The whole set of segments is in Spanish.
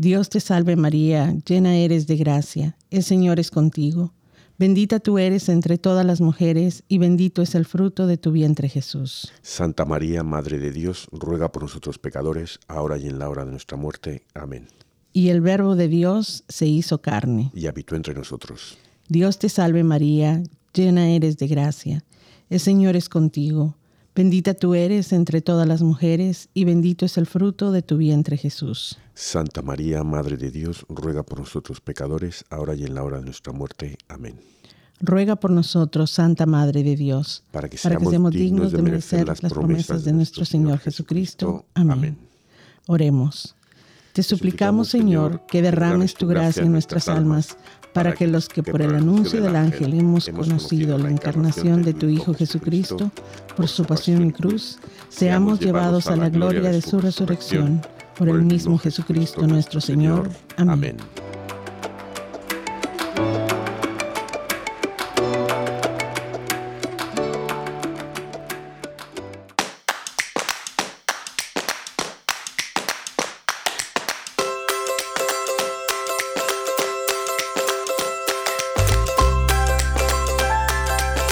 Dios te salve María, llena eres de gracia, el Señor es contigo. Bendita tú eres entre todas las mujeres, y bendito es el fruto de tu vientre Jesús. Santa María, Madre de Dios, ruega por nosotros pecadores, ahora y en la hora de nuestra muerte. Amén. Y el Verbo de Dios se hizo carne. Y habitó entre nosotros. Dios te salve María, llena eres de gracia, el Señor es contigo. Bendita tú eres entre todas las mujeres, y bendito es el fruto de tu vientre Jesús. Santa María, Madre de Dios, ruega por nosotros pecadores, ahora y en la hora de nuestra muerte. Amén. Ruega por nosotros, Santa Madre de Dios, para que seamos, dignos de merecer las promesas de nuestro Señor Jesucristo. Amén. Oremos. Te suplicamos, Señor, que derrames tu gracia en nuestras almas, para que los que por el anuncio del ángel hemos conocido la encarnación de tu Hijo Jesucristo, por su pasión y cruz, seamos llevados a la gloria de su resurrección, por el mismo Jesucristo nuestro Señor. Amén.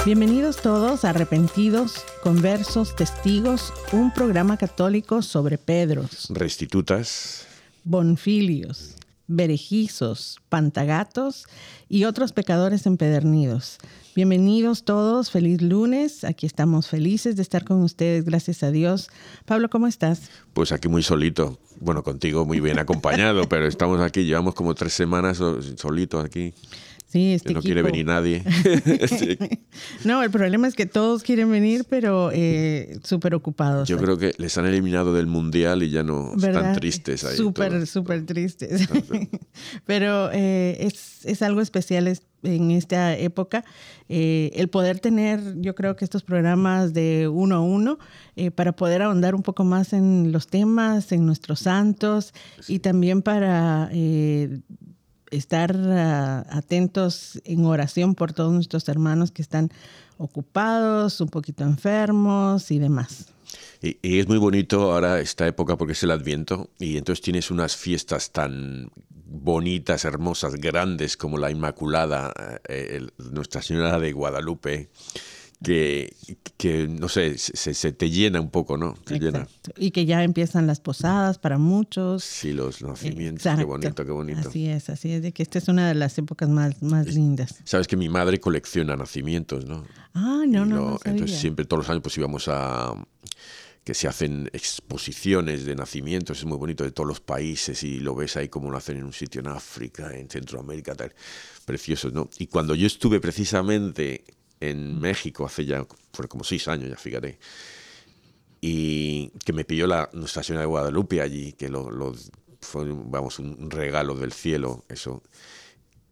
Bienvenidos todos Arrepentidos, Conversos, Testigos, un programa católico sobre Pedros, restitutas, bonfilios, berejizos, pantagatos y otros pecadores empedernidos. Bienvenidos todos, feliz lunes, aquí estamos felices de estar con ustedes, gracias a Dios. Pablo, ¿cómo estás? Pues aquí muy solito, bueno, contigo muy bien acompañado, pero estamos aquí, llevamos como tres semanas solitos aquí. Sí, este no quiere venir nadie. No, el problema es que todos quieren venir, pero eh, súper ocupados. Yo creo que les han eliminado del mundial y ya no están tristes ahí. Súper, súper tristes. pero eh, es, es, algo especial en esta época eh, el poder tener, yo creo que estos programas de uno a uno, para poder ahondar un poco más en los temas, en nuestros santos y también para estar ah, atentos en oración por todos nuestros hermanos que están ocupados, un poquito enfermos y demás. Y, es muy bonito ahora esta época porque es el Adviento y entonces tienes unas fiestas tan bonitas, hermosas, grandes como la Inmaculada, eh, Nuestra Señora de Guadalupe, que, que no sé, se, te llena un poco, ¿no? llena. Y que ya empiezan las posadas para muchos. Sí, los nacimientos, qué bonito, qué bonito. Así es, así es, de que esta es una de las épocas más, más lindas. Sabes que mi madre colecciona nacimientos, ¿no? Ah, no, no, no Entonces siempre, todos los años, pues íbamos a que se hacen exposiciones de nacimientos, es muy bonito, de todos los países, y lo ves ahí como nacen en un sitio en África, en Centroamérica, tal, preciosos, ¿no? Y cuando yo estuve precisamente en México hace ya, fue como seis años ya, fíjate. Y que me pilló la Nuestra Señora de Guadalupe allí, que lo, fue, vamos, un regalo del cielo, eso.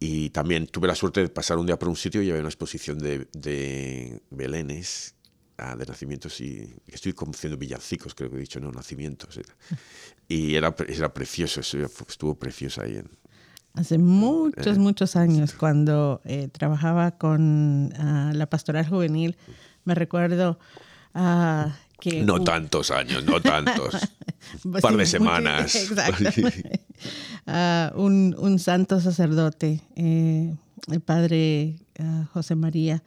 Y también tuve la suerte de pasar un día por un sitio y había una exposición de, de belenes, ah, de nacimientos, y estoy conociendo villancicos, creo que he dicho, no, nacimientos. Y era, era precioso, estuvo precioso ahí en, hace muchos, eh. muchos años, cuando eh, trabajaba con ah, la pastoral juvenil, me recuerdo ah, que... No tantos años, no tantos. un par de semanas. Ah, un, un, santo sacerdote, eh, el padre José María,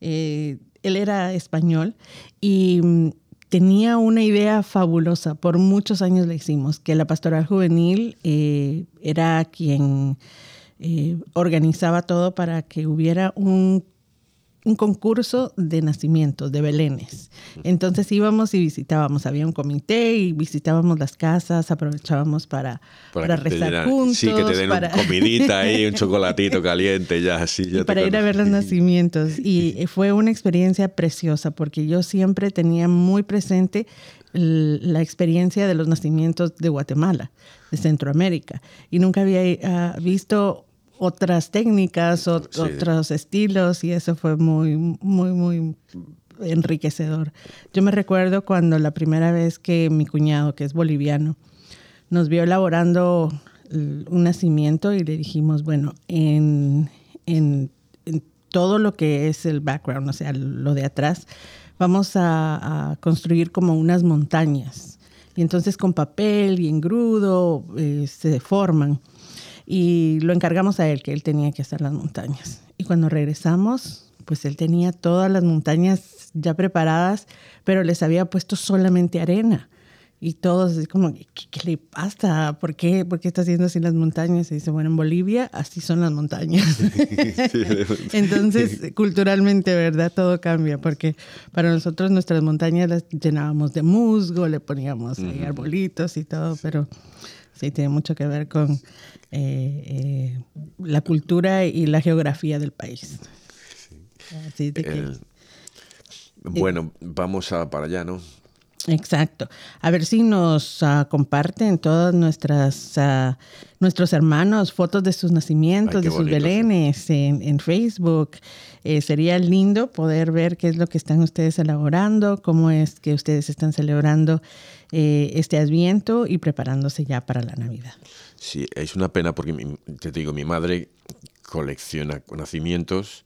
él era español y mm, tenía una idea fabulosa, por muchos años la hicimos, que la pastoral juvenil eh, era quien eh, organizaba todo para que hubiera un un concurso de nacimientos, de belenes. Entonces íbamos y visitábamos, había un comité y visitábamos las casas, aprovechábamos para, para, rezar juntos. Sí, que te den para... una comidita ahí, un chocolatito caliente, ya así. Ya para ir a ver los nacimientos. Y fue una experiencia preciosa porque yo siempre tenía muy presente la experiencia de los nacimientos de Guatemala, de Centroamérica. Y nunca había ah, visto otras técnicas, otros estilos y eso fue muy, muy, muy enriquecedor. Yo me recuerdo cuando la primera vez que mi cuñado, que es boliviano, nos vio elaborando un nacimiento y le dijimos, bueno, en, en, todo lo que es el background, o sea, lo de atrás, vamos a, construir como unas montañas. Y entonces con papel y engrudo eh, se forman y lo encargamos a él, que él tenía que hacer las montañas. Y cuando regresamos, pues él tenía todas las montañas ya preparadas, pero les había puesto solamente arena. Y todos así como, ¿qué, le pasa? ¿Por qué? ¿Por qué está haciendo así las montañas? Y dice, bueno, en Bolivia así son las montañas. Entonces, culturalmente, ¿verdad? Todo cambia, porque para nosotros nuestras montañas las llenábamos de musgo, le poníamos arbolitos y todo, pero sí, tiene mucho que ver con eh, eh, la cultura y la geografía del país. bueno, vamos a para allá, ¿no? Exacto. A ver si nos uh, comparten todas nuestras uh, nuestros hermanos fotos de sus nacimientos, de sus belenes en, en, Facebook. Eh, sería lindo poder ver qué es lo que están ustedes elaborando, cómo es que ustedes están celebrando eh, este Adviento y preparándose ya para la Navidad. Sí, es una pena porque te digo, mi madre colecciona nacimientos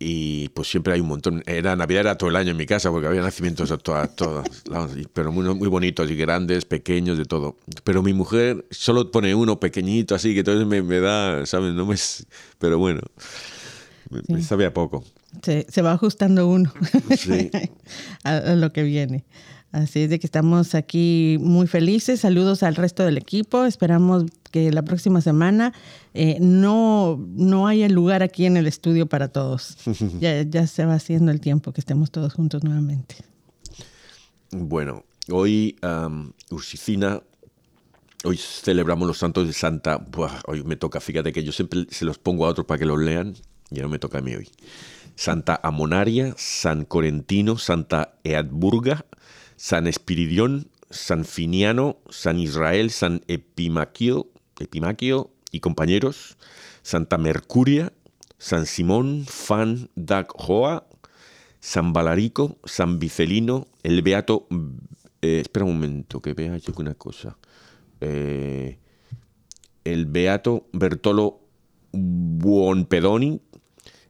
y pues siempre hay un montón. Era Navidad era todo el año en mi casa porque había nacimientos a todas, todas pero muy, muy bonitos y grandes, pequeños, de todo. Pero mi mujer solo pone uno pequeñito así que entonces me, me da, ¿sabes? No me, pero bueno, me, sabe a poco. Se, se va ajustando uno a lo que viene. Así es de que estamos aquí muy felices. Saludos al resto del equipo. Esperamos que la próxima semana eh, no, no haya lugar aquí en el estudio para todos. ya, ya se va haciendo el tiempo que estemos todos juntos nuevamente. Bueno, hoy um, Ursicina, hoy celebramos los santos de Santa. hoy me toca, fíjate que yo siempre se los pongo a otros para que los lean. Ya no me toca a mí hoy. Santa Amonaria, San Corentino, Santa Eadburga, San Espiridión, San Finiano, San Israel, San Epimaquio, Epimaquio y compañeros, Santa Mercuria, San Simón, Fan Dag Joa, San Balarico, San Vicelino, el Beato. Eh, espera un momento, que vea yo una cosa. Eh, el Beato Bertolo Buonpedoni,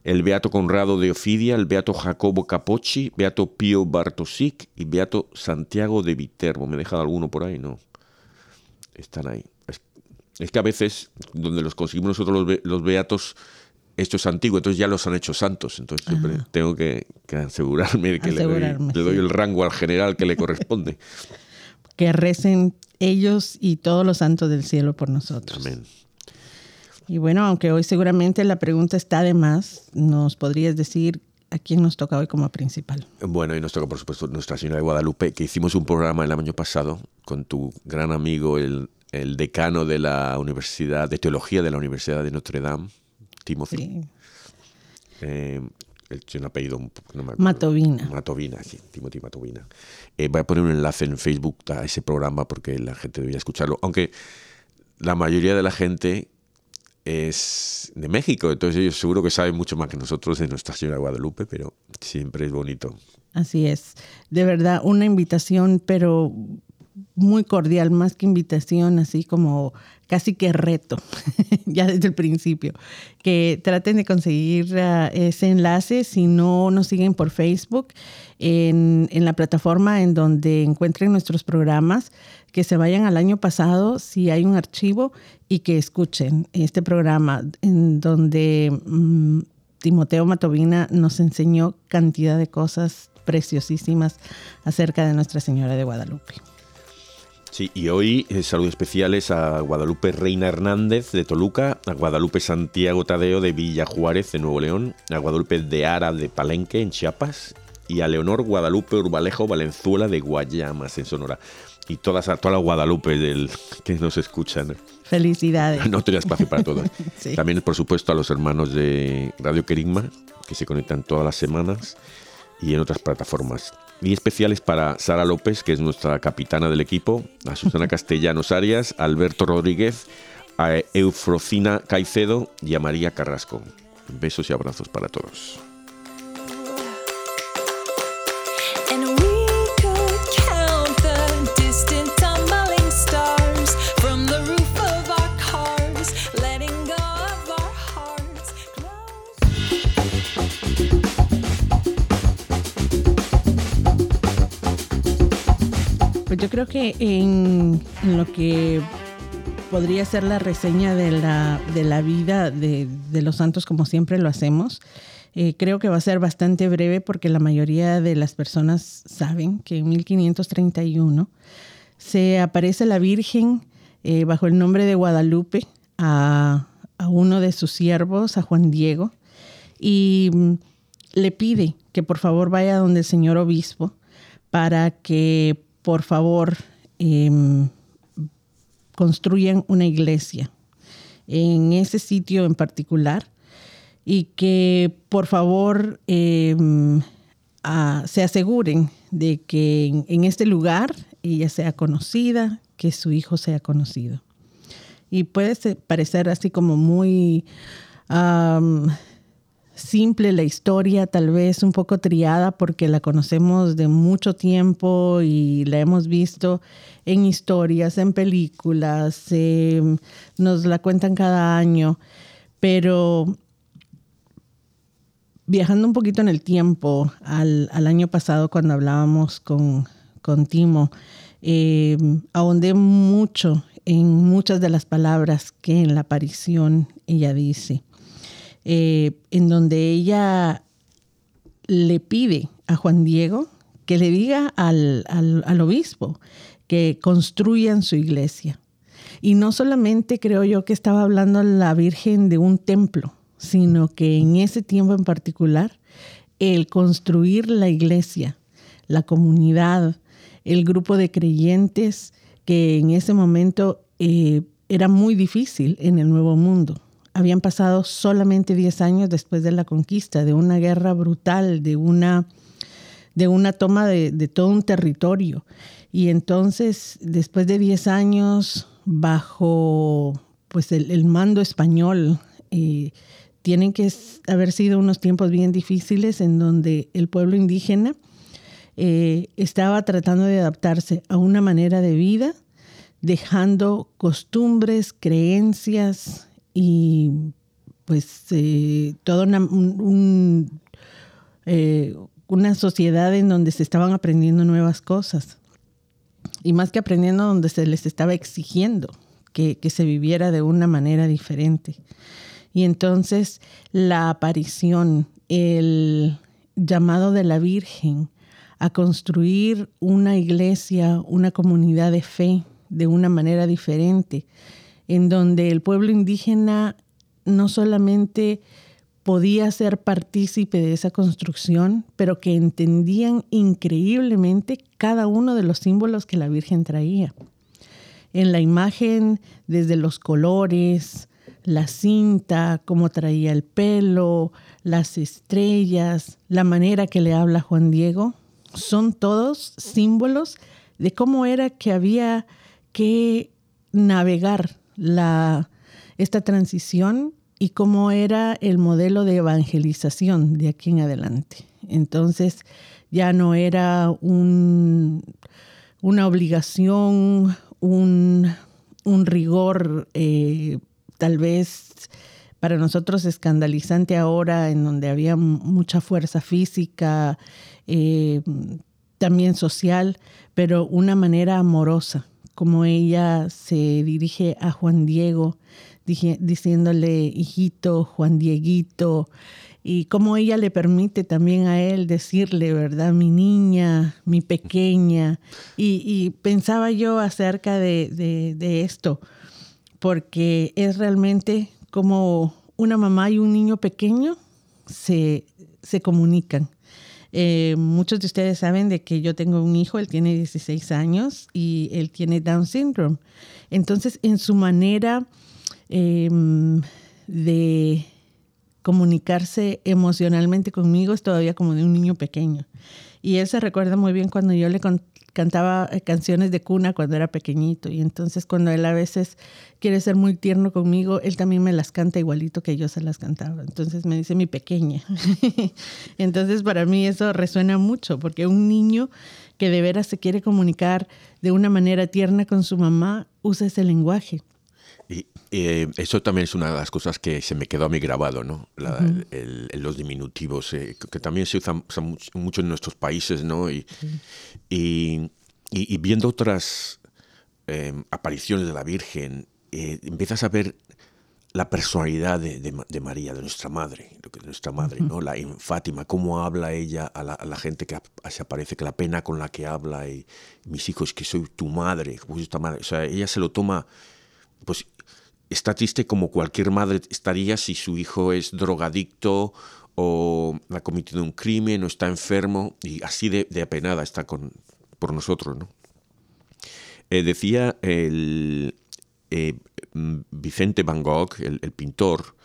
el Beato Conrado de Ofidia, el Beato Jacobo Capocci, Beato Pío Bartosic y Beato Santiago de Viterbo. ¿Me he dejado alguno por ahí? No. Están ahí. Es, que a veces, donde los conseguimos nosotros los, Beatos, esto es antiguo, entonces ya los han hecho santos. Entonces siempre tengo que, asegurarme de que le doy, el rango al general que le corresponde. que recen ellos y todos los santos del cielo por nosotros. Amén. Y bueno, aunque hoy seguramente la pregunta está de más, ¿nos podrías decir a quién nos toca hoy como principal? Bueno, y nos toca, por supuesto, Nuestra Señora de Guadalupe, que hicimos un programa el año pasado con tu gran amigo, el, el decano de la Universidad de Teología de la Universidad de Notre Dame, Timothy. Sí. Eh, tiene un apellido no me Matovina. Matovina, sí, Timothy Matovina. Eh, voy a poner un enlace en Facebook a ese programa porque la gente debería escucharlo. Aunque la mayoría de la gente es de México, entonces ellos seguro que saben mucho más que nosotros de Nuestra Señora Guadalupe, pero siempre es bonito. Así es, de verdad, una invitación, pero muy cordial, más que invitación, así como casi que reto, ya desde el principio, que traten de conseguir ah, ese enlace si no nos siguen por Facebook, en, en, la plataforma en donde encuentren nuestros programas, que se vayan al año pasado si hay un archivo y que escuchen este programa en donde mm, Timoteo Matovina nos enseñó cantidad de cosas preciosísimas acerca de Nuestra Señora de Guadalupe. Sí, y hoy eh, saludos especiales a Guadalupe Reina Hernández de Toluca, a Guadalupe Santiago Tadeo de Villa Juárez de Nuevo León, a Guadalupe de Ara de Palenque en Chiapas y a Leonor Guadalupe Urbalejo Valenzuela de Guayamas en Sonora. Y todas, a toda la Guadalupe del, que nos escuchan. Felicidades. No tenía espacio para todos. También, por supuesto, a los hermanos de Radio Querigma, que se conectan todas las semanas y en otras plataformas. Y especiales para Sara López, que es nuestra capitana del equipo, a Susana Castellanos Arias, a Alberto Rodríguez, a Eufrocina Caicedo y a María Carrasco. Besos y abrazos para todos. Pues yo creo que en, lo que podría ser la reseña de la, de la vida de, los santos, como siempre lo hacemos, eh, creo que va a ser bastante breve porque la mayoría de las personas saben que en 1531 se aparece la Virgen eh, bajo el nombre de Guadalupe a, a, uno de sus siervos, a Juan Diego, y mm, le pide que por favor vaya donde el señor obispo para que por favor, em, construyan una iglesia en ese sitio en particular y que por favor em, se aseguren de que en, este lugar ella sea conocida, que su hijo sea conocido. Y puede parecer así como muy simple la historia, tal vez un poco triada porque la conocemos de mucho tiempo y la hemos visto en historias, en películas, em, nos la cuentan cada año, pero viajando un poquito en el tiempo, al, año pasado cuando hablábamos con, con Timo, eh, ahondé mucho en muchas de las palabras que en la aparición ella dice. Eh, en donde ella le pide a Juan Diego que le diga al, al, obispo que construyan su iglesia. Y no solamente creo yo que estaba hablando la Virgen de un templo, sino que en ese tiempo en particular, el construir la iglesia, la comunidad, el grupo de creyentes que en ese momento eh, era muy difícil en el Nuevo Mundo habían pasado solamente 10 años después de la conquista, de una guerra brutal, de una, de una toma de, todo un territorio. Y entonces, después de 10 años, bajo pues el, mando español, eh, tienen que haber sido unos tiempos bien difíciles en donde el pueblo indígena eh, estaba tratando de adaptarse a una manera de vida, dejando costumbres, creencias, y pues eh, toda una, eh, una sociedad en donde se estaban aprendiendo nuevas cosas. Y más que aprendiendo, donde se les estaba exigiendo que, que se viviera de una manera diferente. Y entonces la aparición, el llamado de la Virgen a construir una iglesia, una comunidad de fe de una manera diferente, en donde el pueblo indígena no solamente podía ser partícipe de esa construcción, pero que entendían increíblemente cada uno de los símbolos que la Virgen traía. En la imagen, desde los colores, la cinta, cómo traía el pelo, las estrellas, la manera que le habla Juan Diego, son todos símbolos de cómo era que había que navegar la, esta transición y cómo era el modelo de evangelización de aquí en adelante. Entonces ya no era un, una obligación, un, un rigor eh, tal vez para nosotros escandalizante ahora, en donde había mucha fuerza física, eh, también social, pero una manera amorosa como ella se dirige a Juan Diego, diciéndole, hijito, Juan Dieguito, y cómo ella le permite también a él decirle, ¿verdad? Mi niña, mi pequeña. Y, pensaba yo acerca de, esto, porque es realmente como una mamá y un niño pequeño se, se comunican. Eh, muchos de ustedes saben de que yo tengo un hijo, él tiene 16 años y él tiene Down syndrome. Entonces, en su manera em, de comunicarse emocionalmente conmigo es todavía como de un niño pequeño. Y él se recuerda muy bien cuando yo le cantaba eh, canciones de cuna cuando era pequeñito. Y entonces cuando él a veces quiere ser muy tierno conmigo, él también me las canta igualito que yo se las cantaba. Entonces me dice mi pequeña. entonces para mí eso resuena mucho, porque un niño que de veras se quiere comunicar de una manera tierna con su mamá usa ese lenguaje. Y eh, eso también es una de las cosas que se me quedó a mí grabado, ¿no? los diminutivos, eh, que también se usan, mucho en nuestros países, ¿no? Y, y, viendo otras em, apariciones de la Virgen, eh, empiezas a ver la personalidad de, María, de nuestra madre, que nuestra madre, ¿no? La en Fátima, cómo habla ella a la, gente que se aparece, que la pena con la que habla y mis hijos, que soy tu madre, pues madre. O sea, ella se lo toma, pues está triste como cualquier madre estaría si su hijo es drogadicto o ha cometido un crimen o está enfermo y así de, apenada está con, por nosotros. ¿no? Eh, decía el eh, Vicente Van Gogh, el, pintor,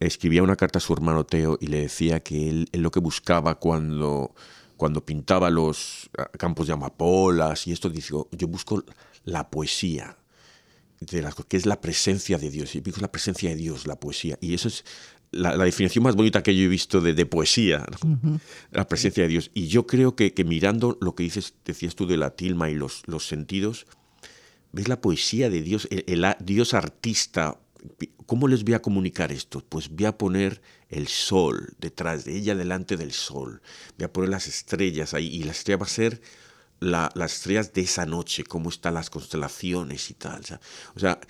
escribía una carta a su hermano Teo y le decía que él, lo que buscaba cuando, cuando pintaba los ah, campos de amapolas y esto, dijo, yo busco la poesía, de las, que es la presencia de Dios. Y la presencia de Dios, la poesía. Y eso es la, definición más bonita que yo he visto de, poesía, la presencia de Dios. Y yo creo que, mirando lo que dices, decías tú de la tilma y los, los sentidos, ves la poesía de Dios, el, Dios artista. ¿Cómo les voy a comunicar esto? Pues voy a poner el sol detrás de ella, delante del sol. Voy a poner las estrellas ahí. Y la estrella va a ser las estrellas de esa noche, cómo están las constelaciones y tal. O sea,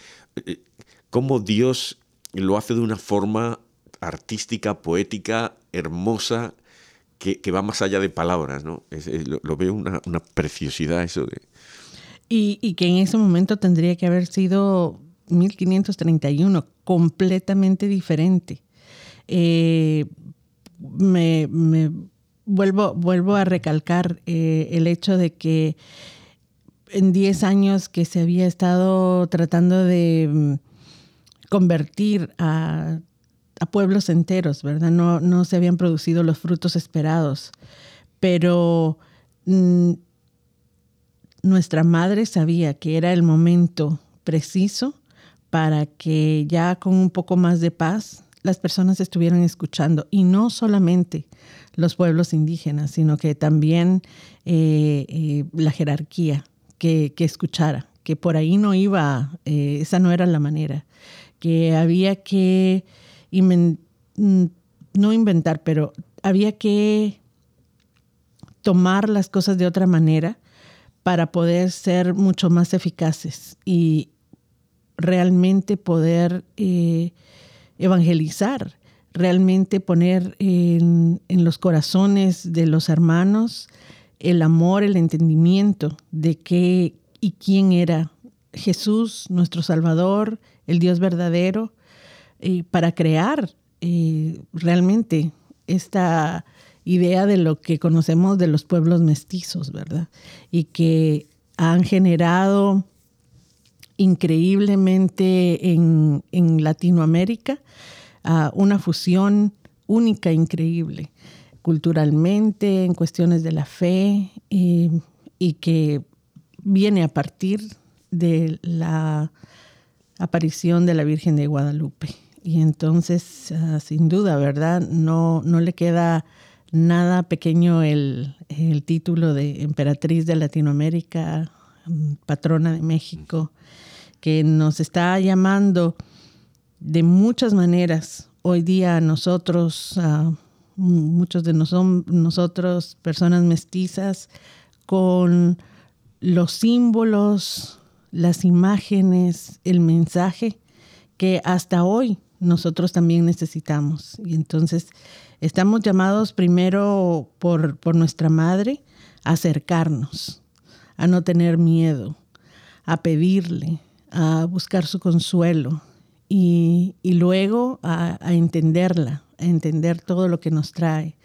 eh, cómo Dios lo hace de una forma artística, poética, hermosa, que, va más allá de palabras, ¿no? lo, veo una, preciosidad eso de... Y, que en ese momento tendría que haber sido 1531, completamente diferente. Eh, me vuelvo, vuelvo a recalcar eh, el hecho de que en 10 años que se había estado tratando de mm, convertir a, pueblos enteros, ¿verdad? No, no, se habían producido los frutos esperados, pero mm, nuestra madre sabía que era el momento preciso para que ya con un poco más de paz las personas estuvieran escuchando y no solamente los pueblos indígenas, sino que también eh, eh, la jerarquía que, escuchara, que por ahí no iba, eh, esa no era la manera, que había que mm, no inventar, pero había que tomar las cosas de otra manera para poder ser mucho más eficaces y realmente poder evangelizar realmente poner en, los corazones de los hermanos el amor, el entendimiento de qué y quién era Jesús, nuestro Salvador, el Dios verdadero, para crear eh, realmente esta idea de lo que conocemos de los pueblos mestizos, ¿verdad? Y que han generado increíblemente en, en Latinoamérica una fusión única, increíble, culturalmente, en cuestiones de la fe, y, que viene a partir de la aparición de la Virgen de Guadalupe. Y entonces, ah, sin duda, ¿verdad? No, no le queda nada pequeño el, el, título de emperatriz de Latinoamérica, patrona de México, que nos está llamando de muchas maneras. Hoy día nosotros, muchos de nosotros, personas mestizas, con los símbolos, las imágenes, el mensaje que hasta hoy nosotros también necesitamos. Y entonces estamos llamados primero por, por nuestra madre a acercarnos, a no tener miedo, a pedirle, a buscar su consuelo y, luego a, entenderla, a entender todo lo que nos trae,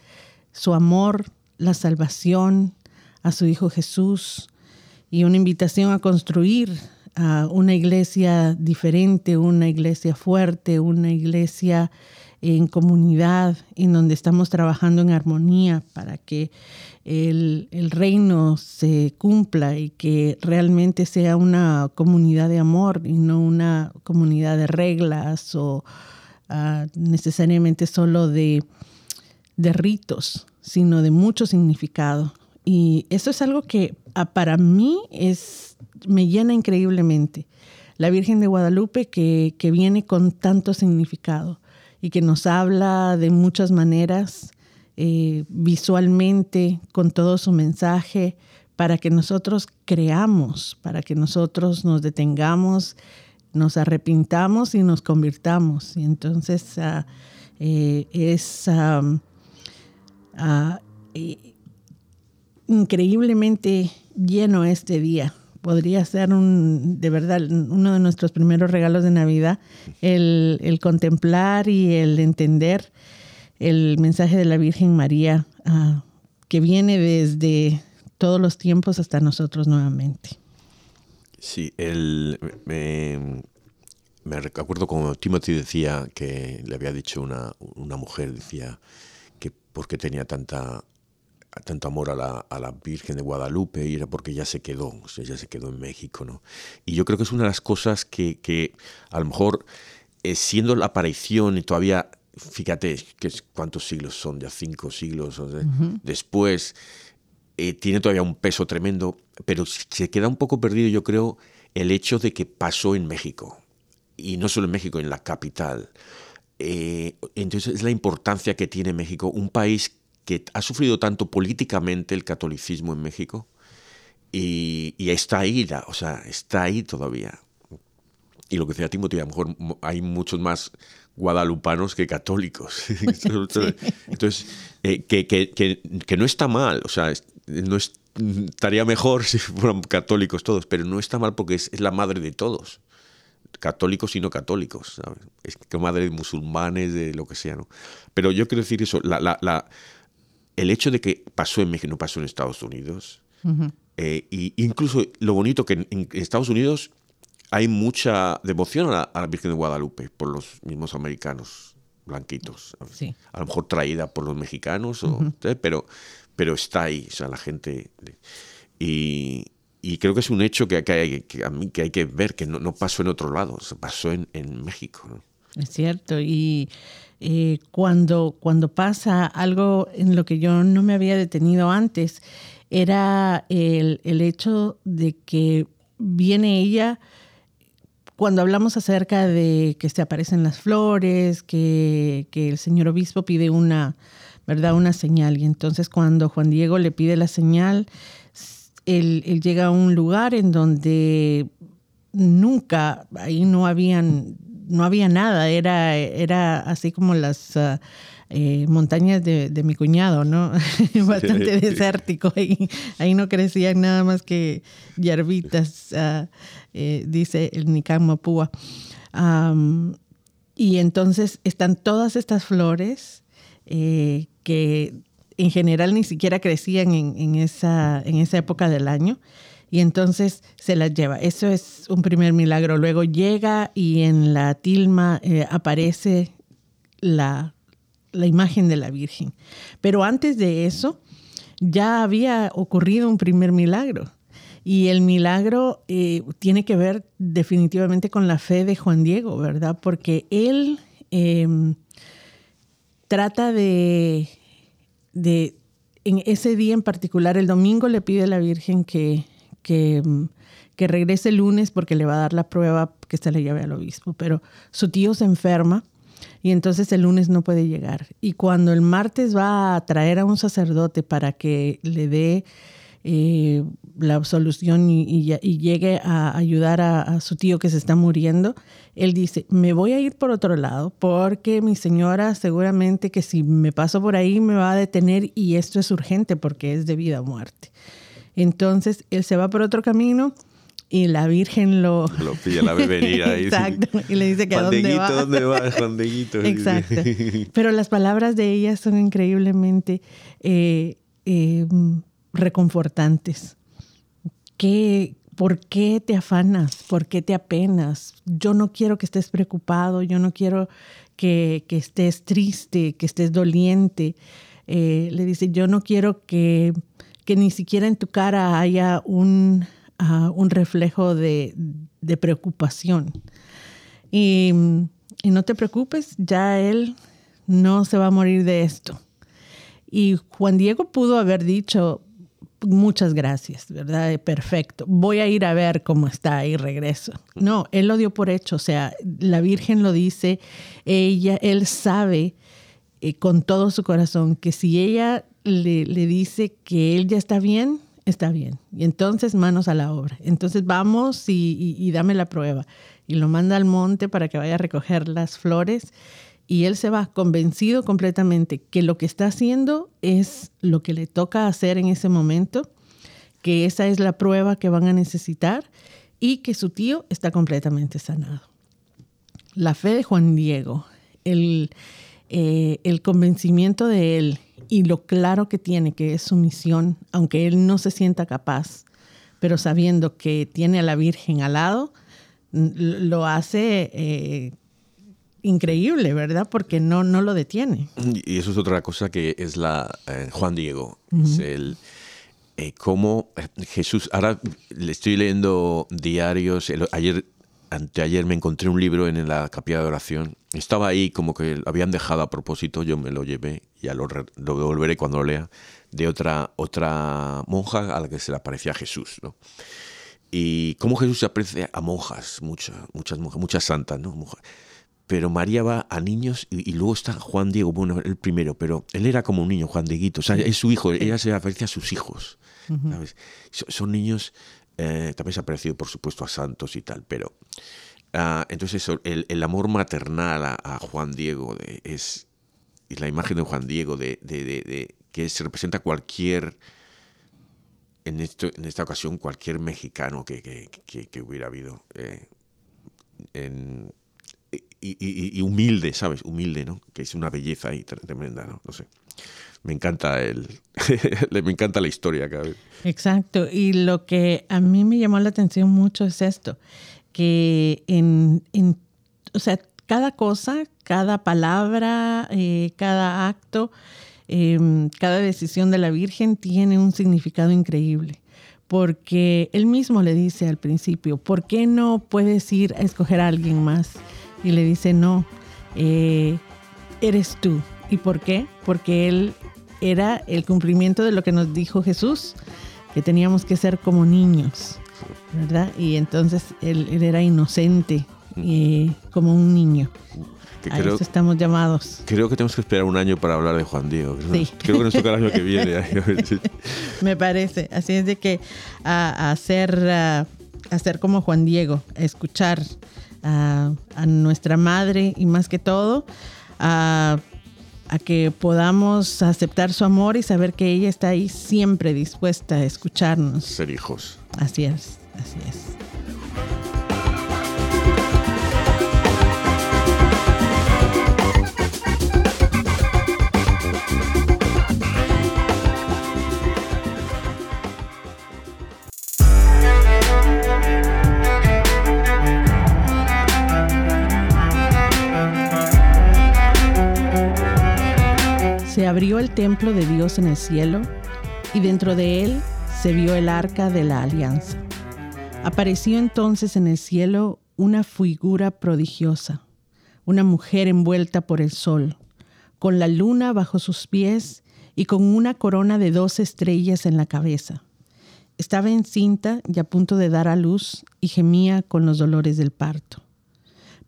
su amor, la salvación, a su Hijo Jesús y una invitación a construir una iglesia diferente, una iglesia fuerte, una iglesia en comunidad, en donde estamos trabajando en armonía para que el, reino se cumpla y que realmente sea una comunidad de amor y no una comunidad de reglas o ah, necesariamente solo de, de ritos, sino de mucho significado. Y eso es algo que ah, para mí es, me llena increíblemente. La Virgen de Guadalupe que, que viene con tanto significado y que nos habla de muchas maneras, eh, visualmente, con todo su mensaje, para que nosotros creamos, para que nosotros nos detengamos, nos arrepintamos y nos convirtamos. Y entonces ah, eh, es ah, increíblemente lleno este día. Podría ser un, de verdad uno de nuestros primeros regalos de Navidad, el, contemplar y el entender el mensaje de la Virgen María ah, que viene desde todos los tiempos hasta nosotros nuevamente. Sí, el, me, me recuerdo como Timothy decía que le había dicho una, una mujer, decía que porque tenía tanta tanto amor a la, a la, Virgen de Guadalupe y era porque ya se quedó, o sea, ya se quedó en México, ¿no? Y yo creo que es una de las cosas que, que a lo mejor, eh, siendo la aparición y todavía, fíjate, que cuántos siglos son, ya cinco siglos después, eh, tiene todavía un peso tremendo, pero se queda un poco perdido, yo creo, el hecho de que pasó en México, y no solo en México, en la capital. Eh, entonces es la importancia que tiene México, un país que ha sufrido tanto políticamente el catolicismo en México y, está ahí, o sea, está ahí todavía. Y lo que decía Timothy, a lo mejor hay muchos más guadalupanos que católicos. Entonces, eh, que, que, que, no está mal, o sea, no estaría mejor si fueran católicos todos, pero no está mal porque es, la madre de todos católicos y no católicos, Es que madre de musulmanes, de lo que sea, ¿no? Pero yo quiero decir eso, la, la, la, el hecho de que pasó en México, no pasó en Estados Unidos, eh, y incluso lo bonito que en, Estados Unidos hay mucha devoción a la, Virgen de Guadalupe por los mismos americanos blanquitos. A lo mejor traída por los mexicanos, o, pero, pero está ahí, o sea, la gente... Y, creo que es un hecho que, hay, que, a mí, que hay que ver, que no, pasó en otro lado, pasó en, en México. Es cierto, y eh, cuando, cuando pasa algo en lo que yo no me había detenido antes, era el, el hecho de que viene ella, cuando hablamos acerca de que se aparecen las flores, que, que el señor obispo pide una, ¿verdad? Una señal. Y entonces cuando Juan Diego le pide la señal, él, él, llega a un lugar en donde nunca, ahí no habían no había nada, era, era así como las eh, montañas de, mi cuñado, ¿no? Bastante desértico. Ahí, ahí no crecían nada más que hierbitas, ah, eh, dice el Mapúa. y entonces están todas estas flores eh, que en general ni siquiera crecían en, esa, en esa época del año y entonces se las lleva. Eso es un primer milagro. Luego llega y en la tilma eh, aparece la, imagen de la Virgen. Pero antes de eso ya había ocurrido un primer milagro. Y el milagro eh, tiene que ver definitivamente con la fe de Juan Diego, ¿verdad? Porque él em, trata de, de, en ese día en particular, el domingo le pide a la Virgen que que, que regrese el lunes porque le va a dar la prueba que se le lleve al obispo. Pero su tío se enferma y entonces el lunes no puede llegar. Y cuando el martes va a traer a un sacerdote para que le dé eh, la solución y, llegue a ayudar a, su tío que se está muriendo, él dice, me voy a ir por otro lado porque mi señora seguramente que si me paso por ahí me va a detener y esto es urgente porque es de vida o muerte. Entonces él se va por otro camino y la Virgen lo... Lo pilla, la ahí. Exacto. Y le dice que a dónde va. ¿dónde va, Juan Exacto. Pero las palabras de ella son increíblemente eh, eh, reconfortantes. ¿Qué, ¿Por qué te afanas? ¿Por qué te apenas? Yo no quiero que estés preocupado, yo no quiero que, que estés triste, que estés doliente. Eh, le dice, yo no quiero que, que ni siquiera en tu cara haya un un reflejo de, preocupación. Y, no te preocupes, ya él no se va a morir de esto. Y Juan Diego pudo haber dicho, muchas gracias, ¿verdad? Perfecto. Voy a ir a ver cómo está y regreso. No, él lo dio por hecho. O sea, la Virgen lo dice, ella, él sabe eh, con todo su corazón que si ella le, dice que él ya está bien, está bien. Y entonces manos a la obra. Entonces vamos y, dame la prueba. Y lo manda al monte para que vaya a recoger las flores. Y él se va convencido completamente que lo que está haciendo es lo que le toca hacer en ese momento, que esa es la prueba que van a necesitar y que su tío está completamente sanado. La fe de Juan Diego, el, eh, el convencimiento de él y lo claro que tiene que es su misión, aunque él no se sienta capaz, pero sabiendo que tiene a la Virgen al lado, lo hace eh, increíble, ¿verdad? Porque no, no lo detiene. Y eso es otra cosa que es la eh, Juan Diego. Es el eh, cómo Jesús. Ahora le estoy leyendo diarios. ayer anteayer me encontré un libro en la capilla de oración. Estaba ahí como que lo habían dejado a propósito, yo me lo llevé, ya lo, lo devolveré cuando lo lea, de otra, otra monja a la que se le aparecía Jesús. ¿no? Y cómo Jesús se aprecia a monjas, muchas, muchas monjas, muchas santas, ¿no? Pero María va a niños y, luego está Juan Diego, bueno, el primero, pero él era como un niño, Juan Dieguito, o sea, es su hijo, ella se aparece a sus hijos. Son niños eh, también se ha parecido, por supuesto, a Santos y tal, pero ah, entonces el, amor maternal a, Juan Diego es, la imagen de Juan Diego de, que se representa cualquier, en, esto, en esta ocasión, cualquier mexicano que, hubiera habido. Eh, y, humilde, ¿sabes? Humilde, ¿no? Que es una belleza ahí tremenda, ¿no? No sé me encanta el, me encanta la historia. Exacto. Y lo que a mí me llamó la atención mucho es esto, que en, o sea, cada cosa, cada palabra, eh, cada acto, em, cada decisión de la Virgen tiene un significado increíble. Porque él mismo le dice al principio, ¿por qué no puedes ir a escoger a alguien más? Y le dice, no, eh, eres tú. ¿Y por qué? Porque él era el cumplimiento de lo que nos dijo Jesús, que teníamos que ser como niños, ¿verdad? Y entonces él, era inocente, y como un niño. a eso estamos llamados. Creo que tenemos que esperar un año para hablar de Juan Diego. Creo que nos toca el año que viene. Me parece. Así es de que a, hacer, hacer como Juan Diego, escuchar a, a nuestra madre y más que todo a a que podamos aceptar su amor y saber que ella está ahí siempre dispuesta a escucharnos. Ser hijos. Así es, así es. Abrió el templo de Dios en el cielo y dentro de él se vio el arca de la alianza. Apareció entonces en el cielo una figura prodigiosa, una mujer envuelta por el sol, con la luna bajo sus pies y con una corona de dos estrellas en la cabeza. Estaba encinta y a punto de dar a luz y gemía con los dolores del parto.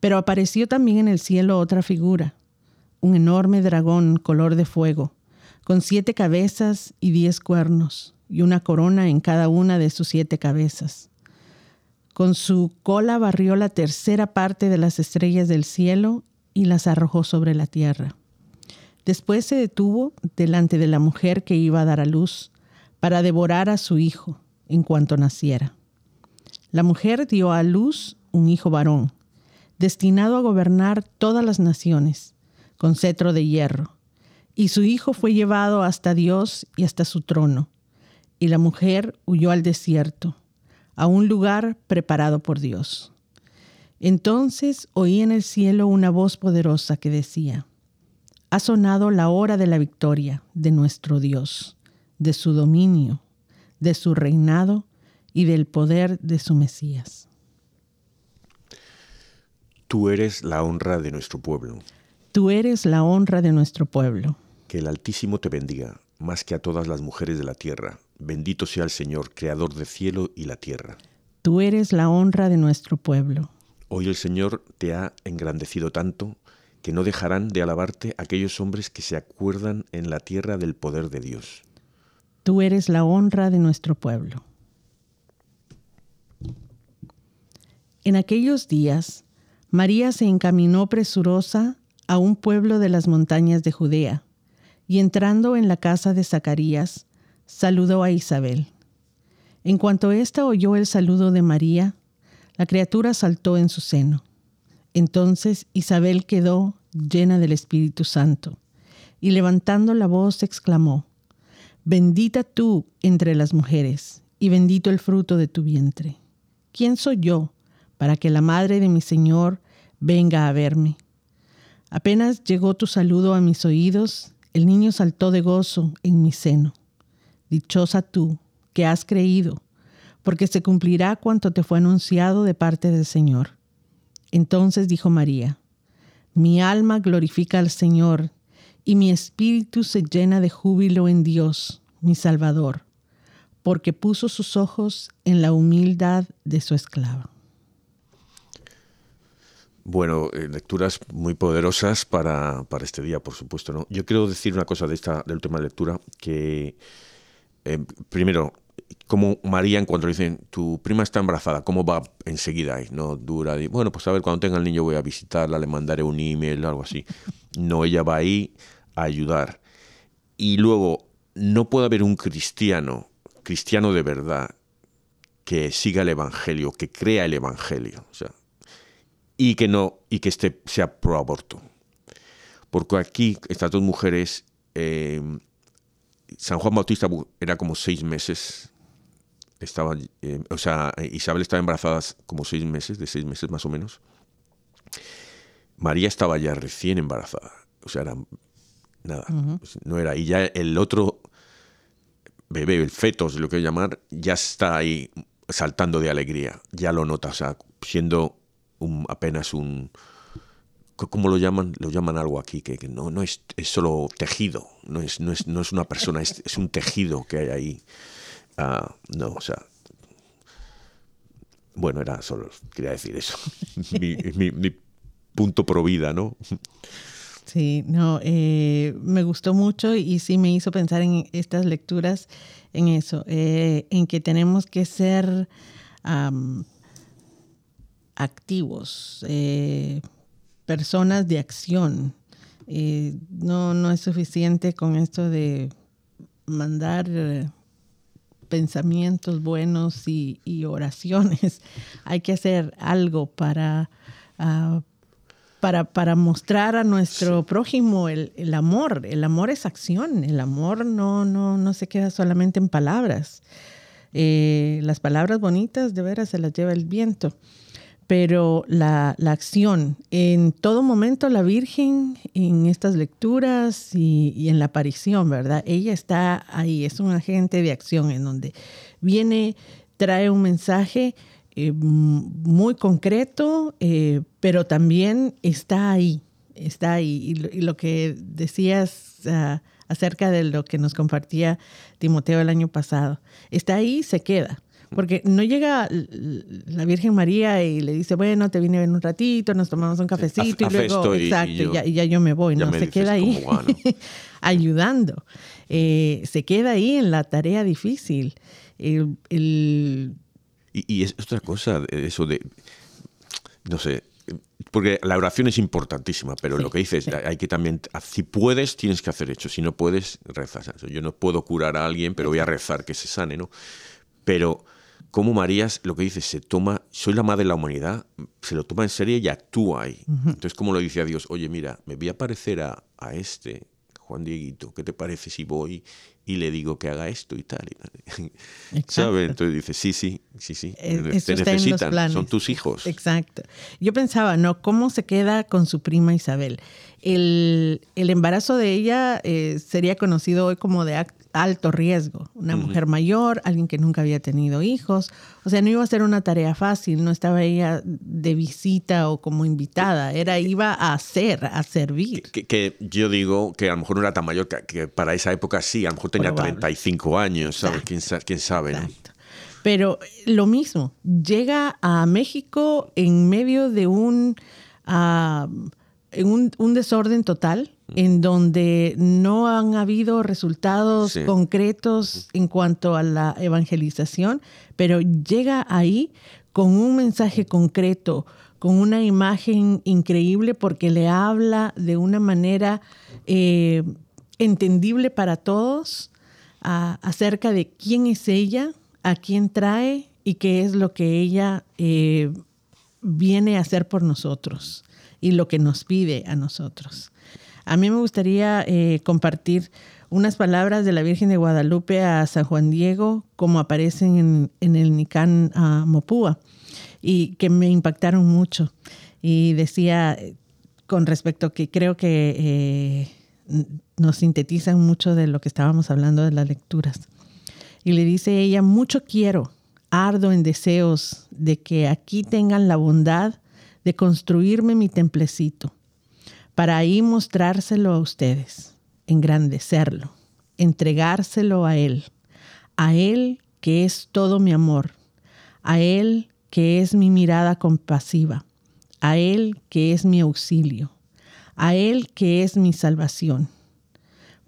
Pero apareció también en el cielo otra figura, un enorme dragón color de fuego, con siete cabezas y diez cuernos, y una corona en cada una de sus siete cabezas. Con su cola barrió la tercera parte de las estrellas del cielo y las arrojó sobre la tierra. Después se detuvo delante de la mujer que iba a dar a luz para devorar a su hijo en cuanto naciera. La mujer dio a luz un hijo varón, destinado a gobernar todas las naciones, con cetro de hierro. Y su hijo fue llevado hasta Dios y hasta su trono. Y la mujer huyó al desierto, a un lugar preparado por Dios. Entonces oí en el cielo una voz poderosa que decía, Ha sonado la hora de la victoria de nuestro Dios, de su dominio, de su reinado y del poder de su Mesías. Tú eres la honra de nuestro pueblo. Tú eres la honra de nuestro pueblo. Que el Altísimo te bendiga, más que a todas las mujeres de la tierra. Bendito sea el Señor, Creador del cielo y la tierra. Tú eres la honra de nuestro pueblo. Hoy el Señor te ha engrandecido tanto que no dejarán de alabarte aquellos hombres que se acuerdan en la tierra del poder de Dios. Tú eres la honra de nuestro pueblo. En aquellos días, María se encaminó presurosa a un pueblo de las montañas de Judea, y entrando en la casa de Zacarías, saludó a Isabel. En cuanto ésta oyó el saludo de María, la criatura saltó en su seno. Entonces Isabel quedó llena del Espíritu Santo, y levantando la voz exclamó, Bendita tú entre las mujeres, y bendito el fruto de tu vientre. ¿Quién soy yo para que la madre de mi Señor venga a verme? Apenas llegó tu saludo a mis oídos, el niño saltó de gozo en mi seno. Dichosa tú, que has creído, porque se cumplirá cuanto te fue anunciado de parte del Señor. Entonces dijo María, Mi alma glorifica al Señor, y mi espíritu se llena de júbilo en Dios, mi Salvador, porque puso sus ojos en la humildad de su esclava. Bueno, eh, lecturas muy poderosas para, para, este día, por supuesto. ¿no? Yo quiero decir una cosa de esta de lectura, que eh, primero, como María, en cuanto le dicen, tu prima está embarazada, ¿cómo va enseguida? No dura, bueno, pues a ver, cuando tenga el niño voy a visitarla, le mandaré un email, algo así. No, ella va ahí a ayudar. Y luego, no puede haber un cristiano, cristiano de verdad, que siga el Evangelio, que crea el Evangelio, o sea, y que no, y que este sea pro aborto. Porque aquí estas dos mujeres eh, San Juan Bautista era como seis meses. Estaba, eh, o sea, Isabel estaba embarazada como seis meses, de seis meses más o menos. María estaba ya recién embarazada. O sea, era nada. Pues, no era. Y ya el otro bebé, el feto, lo que llamar, ya está ahí saltando de alegría. Ya lo nota. O sea, siendo apenas un, ¿Cómo lo llaman? Lo llaman algo aquí, que, no, no es, es, solo tejido, no es, no es, no es una persona, es, un tejido que hay ahí. Uh, no, o sea. Bueno, era solo, quería decir eso. mi, mi, punto pro vida, ¿no? Sí, no, eh, me gustó mucho y sí me hizo pensar en estas lecturas, en eso, eh, en que tenemos que ser activos. Eh, personas de acción. Eh, no, no es suficiente con esto de mandar eh, pensamientos buenos y, oraciones. Hay que hacer algo para, ah, para, para, mostrar a nuestro prójimo el, el, amor. El amor es acción. El amor no, no, no se queda solamente en palabras. Eh, las palabras bonitas de veras se las lleva el viento pero la, acción, en todo momento la Virgen, en estas lecturas y, en la aparición, ¿verdad? Ella está ahí, es un agente de acción en donde viene, trae un mensaje eh, muy concreto, eh, pero también está ahí, está ahí. Y lo, que decías ah, acerca de lo que nos compartía Timoteo el año pasado, está ahí y se queda Porque no llega la Virgen María y le dice, bueno, te vine a ver un ratito, nos tomamos un cafecito y luego, exacto, y, ya, yo me voy, ¿no? Se queda ahí ayudando. Eh, se queda ahí en la tarea difícil. El, Y, es otra cosa, eso de, no sé, porque la oración es importantísima, pero lo que dices, hay que también, si puedes, tienes que hacer hecho, si no puedes, rezas. Yo no puedo curar a alguien, pero voy a rezar que se sane, ¿no? Pero como María, lo que dice, se toma, soy la madre de la humanidad, se lo toma en serio y actúa ahí. Entonces, como lo dice a Dios, oye, mira, me voy a parecer a, a este, Juan Dieguito, ¿qué te parece si voy y le digo que haga esto y tal? ¿Sabes? Entonces dice, sí, sí, sí, sí, te necesitan, son tus hijos. Exacto. Yo pensaba, ¿no? ¿Cómo se queda con su prima Isabel? El, el embarazo de ella eh, sería conocido hoy como de alto riesgo. Una mujer mayor, alguien que nunca había tenido hijos. O sea, no iba a ser una tarea fácil, no estaba ella de visita o como invitada, era iba a hacer, a servir. Que, yo digo que a lo mejor no era tan mayor, que, para esa época sí, a lo mejor tenía 35 años, ¿sabes? ¿Quién, quién sabe? Pero lo mismo, llega a México en medio de un, ah, un, un desorden total en donde no han habido resultados concretos en cuanto a la evangelización, pero llega ahí con un mensaje concreto, con una imagen increíble porque le habla de una manera eh, entendible para todos acerca de quién es ella, a quién trae y qué es lo que ella eh, viene a hacer por nosotros y lo que nos pide a nosotros. A mí me gustaría eh, compartir unas palabras de la Virgen de Guadalupe a San Juan Diego, como aparecen en, el Nicán Mopúa, y que me impactaron mucho. Y decía, eh, con respecto que creo que nos sintetizan mucho de lo que estábamos hablando de las lecturas. Y le dice ella, mucho quiero, ardo en deseos de que aquí tengan la bondad de construirme mi templecito para ahí mostrárselo a ustedes, engrandecerlo, entregárselo a Él, a Él que es todo mi amor, a Él que es mi mirada compasiva, a Él que es mi auxilio, a Él que es mi salvación.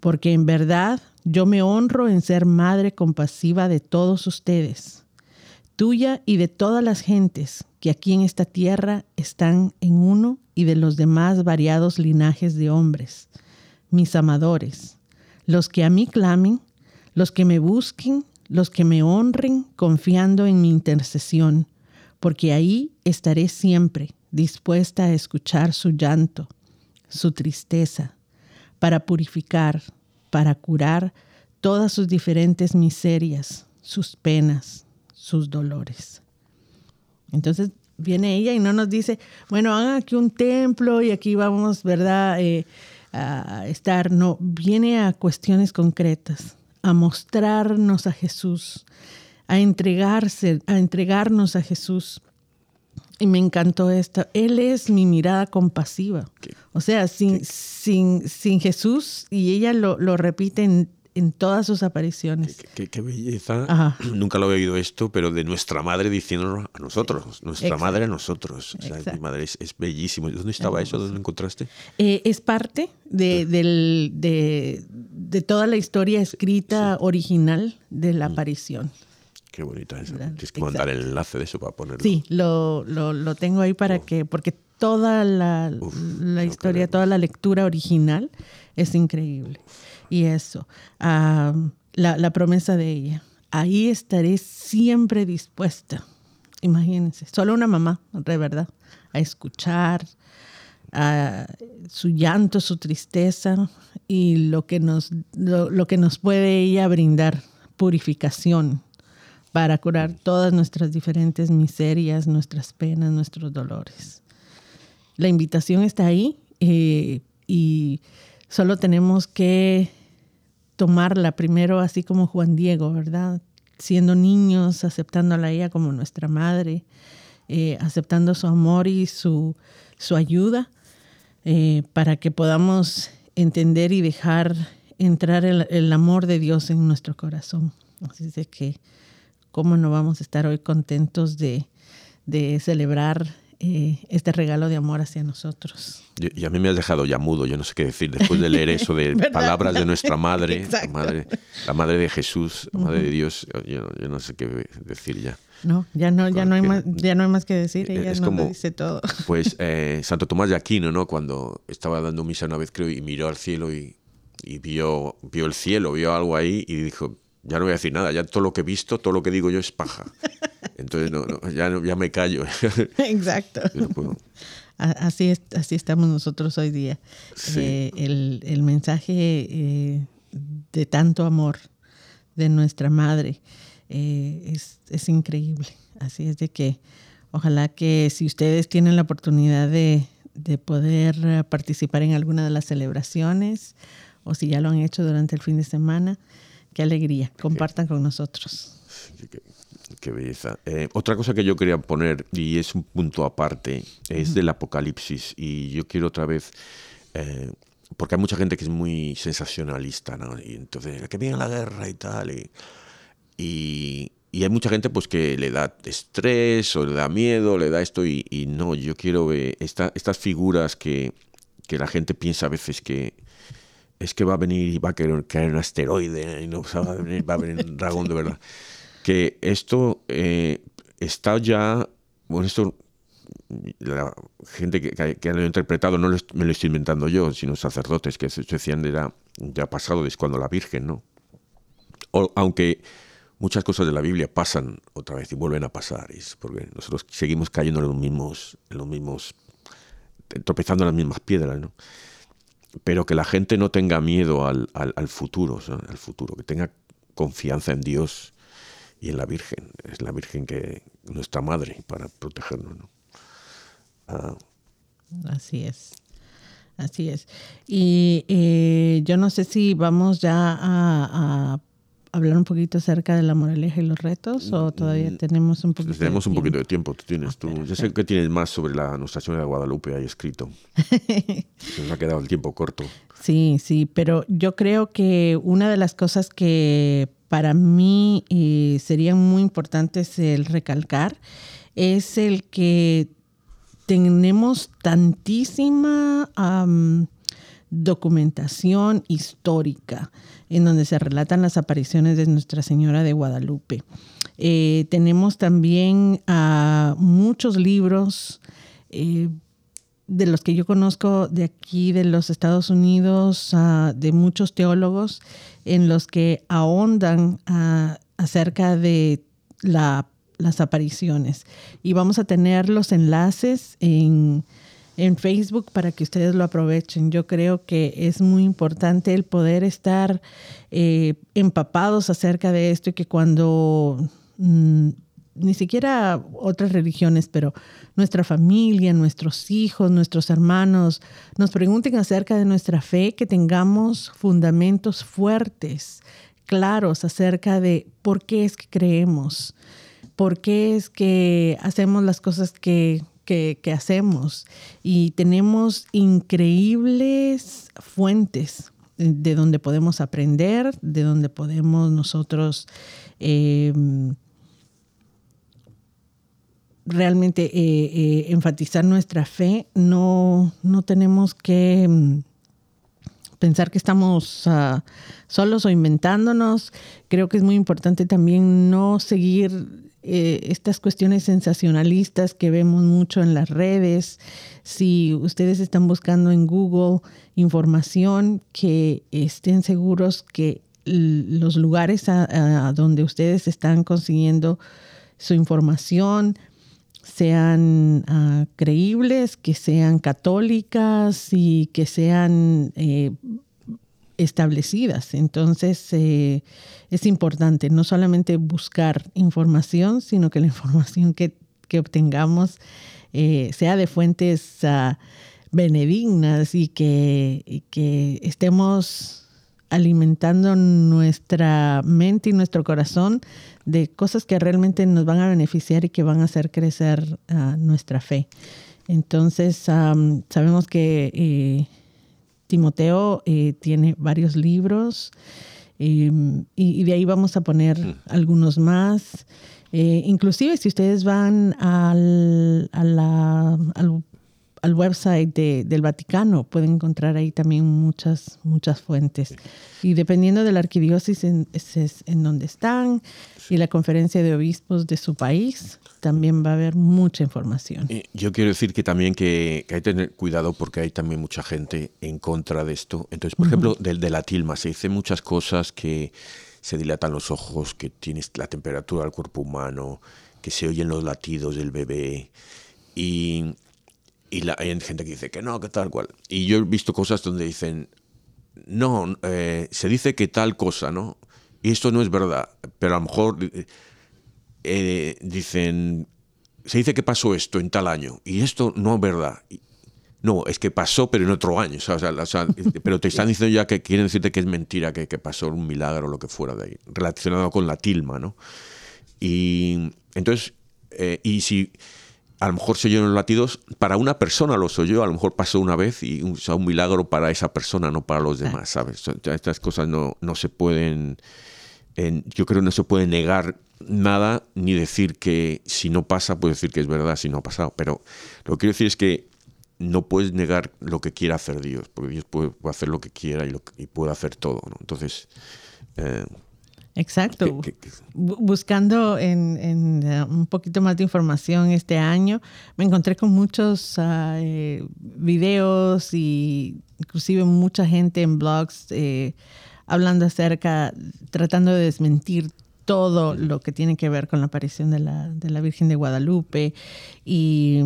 Porque en verdad yo me honro en ser madre compasiva de todos ustedes, tuya y de todas las gentes que aquí en esta tierra están en uno y de los demás variados linajes de hombres, mis amadores, los que a mí clamen, los que me busquen, los que me honren confiando en mi intercesión, porque ahí estaré siempre dispuesta a escuchar su llanto, su tristeza, para purificar, para curar todas sus diferentes miserias, sus penas, sus dolores. Entonces viene ella y no nos dice, bueno, hagan aquí un templo y aquí vamos, ¿verdad? Eh, a estar. No, viene a cuestiones concretas, a mostrarnos a Jesús, a entregarse, a entregarnos a Jesús. Y me encantó esto. Él es mi mirada compasiva. O sea, sin, sin, sin Jesús, y ella lo, lo repite en en todas sus apariciones. Qué, belleza. Nunca lo he oído esto, pero de nuestra madre diciéndolo a nosotros, nuestra madre a nosotros. mi madre es, bellísimo. ¿Dónde estaba eso? ¿Dónde lo encontraste? Eh, es parte de, de, toda la historia escrita original de la mm. aparición. Qué bonita eso. Tienes que mandar el enlace de eso para ponerlo. Sí, lo, lo, tengo ahí para oh. que, porque toda la, la historia, toda la lectura original es increíble y eso, la, promesa de ella. Ahí estaré siempre dispuesta, imagínense, solo una mamá, de verdad, a escuchar su llanto, su tristeza y lo que, nos, lo, que nos puede ella brindar, purificación para curar todas nuestras diferentes miserias, nuestras penas, nuestros dolores. La invitación está ahí eh, y solo tenemos que tomarla primero así como Juan Diego, ¿verdad? Siendo niños, aceptándola a ella como nuestra madre, eh, aceptando su amor y su, su ayuda eh, para que podamos entender y dejar entrar el, amor de Dios en nuestro corazón. Así es de que ¿cómo no vamos a estar hoy contentos de, de celebrar eh, este regalo de amor hacia nosotros. Y, a mí me has dejado ya mudo, yo no sé qué decir después de leer eso de palabras de nuestra madre, la madre, la madre de Jesús, la madre de Dios, yo, no sé qué decir ya. No, ya no, ya no hay más, ya no hay más que decir, ella es como, dice todo. Pues eh, Santo Tomás de Aquino, ¿no? Cuando estaba dando misa una vez creo y miró al cielo y, y vio, vio el cielo, vio algo ahí y dijo, ya no voy a decir nada, ya todo lo que he visto, todo lo que digo yo es paja. Entonces no, ya, ya me callo. Exacto. Así, es, así estamos nosotros hoy día. Eh, el, mensaje eh, de tanto amor de nuestra madre eh, es, increíble. Así es de que ojalá que si ustedes tienen la oportunidad de, de poder participar en alguna de las celebraciones o si ya lo han hecho durante el fin de semana, qué alegría. Compartan con nosotros. Qué, belleza. Eh, otra cosa que yo quería poner, y es un punto aparte, es del Apocalipsis. Y yo quiero otra vez, eh, porque hay mucha gente que es muy sensacionalista, ¿no? Y entonces, que viene la guerra y tal. Y, y, hay mucha gente pues que le da estrés o le da miedo, le da esto. Y, no, yo quiero ver estas figuras que, que la gente piensa a veces que es que va a venir y va a caer, un asteroide y no va a venir, va a venir un dragón de verdad. Que esto eh, está ya, bueno, esto la gente que, que, lo ha interpretado no me lo estoy inventando yo, sino sacerdotes que se decían era ya pasado desde cuando la Virgen, ¿no? O, aunque muchas cosas de la Biblia pasan otra vez y vuelven a pasar, es porque nosotros seguimos cayendo en los mismos, en los mismos, tropezando en las mismas piedras, ¿no? Pero que la gente no tenga miedo al, al, futuro, al futuro, que tenga confianza en Dios y en la Virgen. Es la Virgen que nuestra madre para protegernos. Ah. Así es. Así es. Y eh, yo no sé si vamos ya a, a hablar un poquito acerca de la moraleja y los retos o todavía mm, tenemos un poquito tenemos un poquito de tiempo tú tienes tú yo sé que tienes más sobre la Anunciación de Guadalupe ahí escrito. Se nos ha quedado el tiempo corto. Sí sí pero yo creo que una de las cosas que para mí eh, serían muy importantes el recalcar es el que tenemos tantísima documentación histórica en donde se relatan las apariciones de Nuestra Señora de Guadalupe. Eh, tenemos también muchos libros eh, de los que yo conozco de aquí, de los Estados Unidos, de muchos teólogos, en los que ahondan acerca de las apariciones. Y vamos a tener los enlaces en en Facebook para que ustedes lo aprovechen. Yo creo que es muy importante el poder estar eh, empapados acerca de esto y que cuando mm, ni siquiera otras religiones, pero nuestra familia, nuestros hijos, nuestros hermanos nos pregunten acerca de nuestra fe, que tengamos fundamentos fuertes, claros acerca de por qué es que creemos, por qué es que hacemos las cosas que que, hacemos y tenemos increíbles fuentes de donde podemos aprender, de donde podemos nosotros eh, realmente eh, eh, enfatizar nuestra fe. No, no tenemos que mm, pensar que estamos ah, solos o inventándonos. Creo que es muy importante también no seguir eh, estas cuestiones sensacionalistas que vemos mucho en las redes. Si ustedes están buscando en Google información, que estén seguros que los lugares a, donde ustedes están consiguiendo su información sean ah, creíbles, que sean católicas y que sean eh, establecidas. Entonces, eh, es importante no solamente buscar información, sino que la información que, obtengamos eh, sea de fuentes uh, benignas y que, que estemos alimentando nuestra mente y nuestro corazón de cosas que realmente nos van a beneficiar y que van a hacer crecer uh, nuestra fe. Entonces, sabemos que eh, Timoteo eh, tiene varios libros Em, y, de ahí vamos a poner mm. algunos más. Eh, inclusive si ustedes van al, al, website del Vaticano, pueden encontrar ahí también muchas, muchas fuentes. Y dependiendo de la arquidiócesis en, en donde están y la conferencia de obispos de su país, también va a haber mucha información. Yo quiero decir que también que, hay que tener cuidado porque hay también mucha gente en contra de esto. Entonces, por ejemplo, del de la tilma, se dice muchas cosas que se dilatan los ojos, que tienes la temperatura del cuerpo humano, que se oyen los latidos del bebé. Y, y la, hay gente que dice que no, que tal cual. Y yo he visto cosas donde dicen, no, eh, se dice que tal cosa, ¿no? Y esto no es verdad, pero a lo mejor eh, dicen, se dice que pasó esto en tal año, y esto no es verdad. No, es que pasó, pero en otro año. pero te están diciendo ya que quieren decirte que es mentira, que, que pasó un milagro o lo que fuera de ahí, relacionado con la tilma, ¿no? Y entonces, eh, y si a lo mejor se oyeron los latidos, para una persona los oyó, a lo mejor pasó una vez y un, un milagro para esa persona, no para los demás, ¿sabes? Estas cosas no, no se pueden, yo creo que no se puede negar nada ni decir que si no pasa, puede decir que es verdad si no ha pasado. Pero lo que quiero decir es que no puedes negar lo que quiera hacer Dios, porque Dios puede, hacer lo que quiera y, puede hacer todo. ¿no? Entonces. Eh, Exacto. Buscando en, eh, un poquito más de información este año, me encontré con muchos ah, eh, videos y inclusive mucha gente en blogs hablando acerca, tratando de desmentir todo lo que tiene que ver con la aparición de la, de la Virgen de Guadalupe y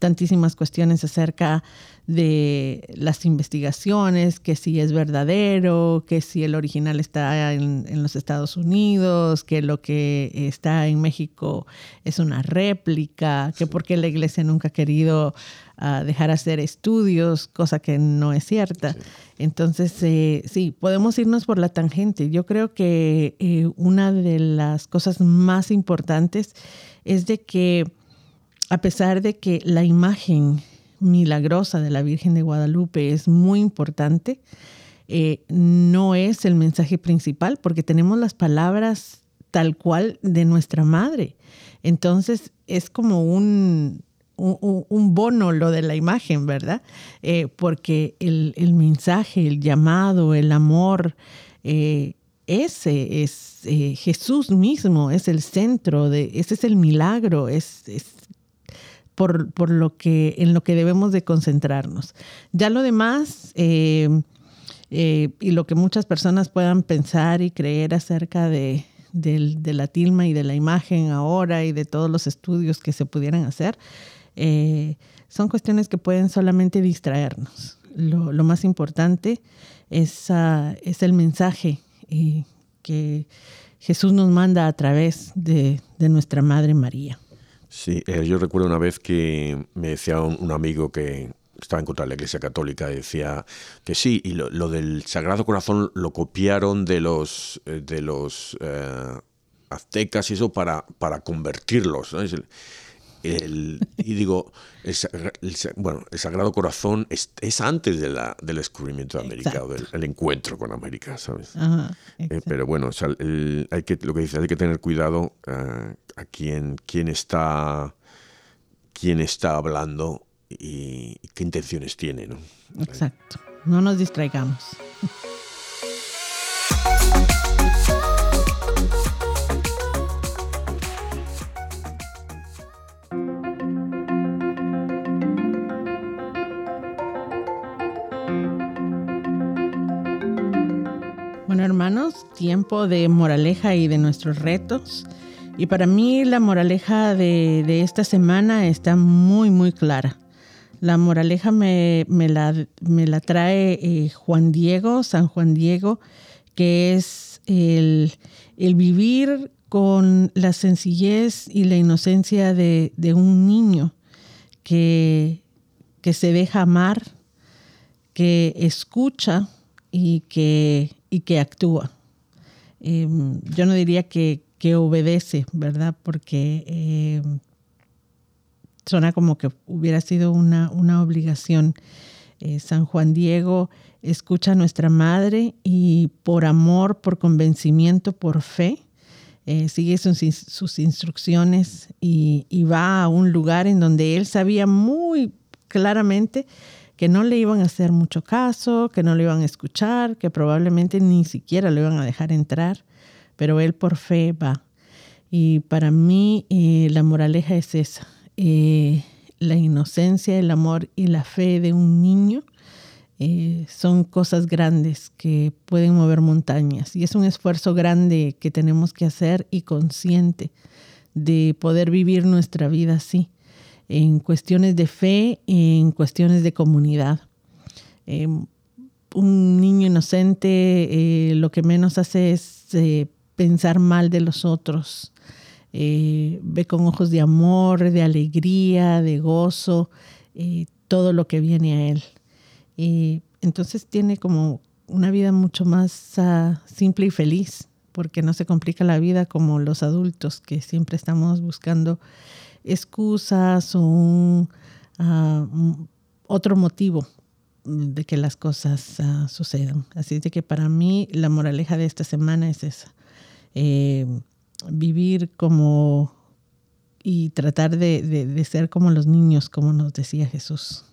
tantísimas cuestiones acerca de las investigaciones, que si es verdadero, que si el original está en, en, los Estados Unidos, que lo que está en México es una réplica, que por qué la iglesia nunca ha querido uh, dejar hacer estudios, cosa que no es cierta. Entonces, eh, sí, podemos irnos por la tangente. Yo creo que eh, una de las cosas más importantes es de que a pesar de que la imagen milagrosa de la Virgen de Guadalupe es muy importante, eh, no es el mensaje principal porque tenemos las palabras tal cual de nuestra madre. Entonces es como un, un, bono lo de la imagen, ¿verdad? Eh, porque el, mensaje, el llamado, el amor, eh, ese es Jesús mismo, es el centro, de, ese es el milagro, es, es por, lo que, en lo que debemos de concentrarnos. Ya lo demás, eh, eh, y lo que muchas personas puedan pensar y creer acerca de, la tilma y de la imagen ahora y de todos los estudios que se pudieran hacer, eh, son cuestiones que pueden solamente distraernos. Lo, más importante es, es el mensaje que Jesús nos manda a través de nuestra Madre María. Sí, eh, yo recuerdo una vez que me decía un, amigo que estaba en contra de la Iglesia Católica, decía que sí, y lo, del Sagrado Corazón lo copiaron de los, eh, de los eh, aztecas y eso para, para convertirlos. Y digo, el, bueno, el Sagrado Corazón es, antes de la, del descubrimiento de América o del encuentro con América, ¿sabes? Eh, pero bueno, hay que, lo que dice, hay que tener cuidado eh, a quién, quién, está, quién está hablando y, y qué intenciones tiene, ¿no? Exacto. No nos distraigamos. hermanos, tiempo de moraleja y de nuestros retos. Y para mí la moraleja de, esta semana está muy, muy clara. La moraleja me, la, me la, trae eh, Juan Diego, San Juan Diego, que es el, vivir con la sencillez y la inocencia de, un niño que, que se deja amar, que escucha y que y que actúa. Em, yo no diría que, obedece, ¿verdad? Porque em, suena como que hubiera sido una, una obligación. Eh, San Juan Diego escucha a nuestra madre y por amor, por convencimiento, por fe, eh, sigue sus, instrucciones y, va a un lugar en donde él sabía muy claramente que no le iban a hacer mucho caso, que no le iban a escuchar, que probablemente ni siquiera lo iban a dejar entrar, pero él por fe va. Y para mí eh, la moraleja es esa, eh, la inocencia, el amor y la fe de un niño eh, son cosas grandes que pueden mover montañas y es un esfuerzo grande que tenemos que hacer y consciente de poder vivir nuestra vida así, en cuestiones de fe, en cuestiones de comunidad. Eh, un niño inocente eh, lo que menos hace es pensar mal de los otros, ve con ojos de amor, de alegría, de gozo, todo lo que viene a él. Y entonces tiene como una vida mucho más ah, simple y feliz, porque no se complica la vida como los adultos que siempre estamos buscando excusas o ah, otro motivo de que las cosas ah, sucedan. Así de que para mí la moraleja de esta semana es esa. Eh, vivir como y tratar de ser como los niños, como nos decía Jesús.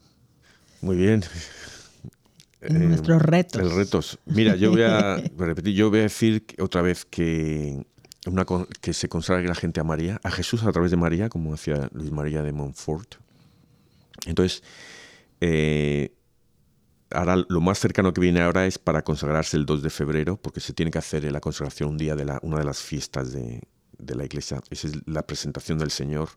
Muy bien nuestros retos. El retos. Mira, yo voy a repetir, yo voy a decir otra vez que, una, que se consagre la gente a María, a Jesús a través de María, como decía Luis María de Montfort. Entonces, eh, ahora lo más cercano que viene ahora es para consagrarse el 2 de febrero, porque se tiene que hacer la consagración un día de la, una de las fiestas de, de la iglesia. Esa es la presentación del Señor.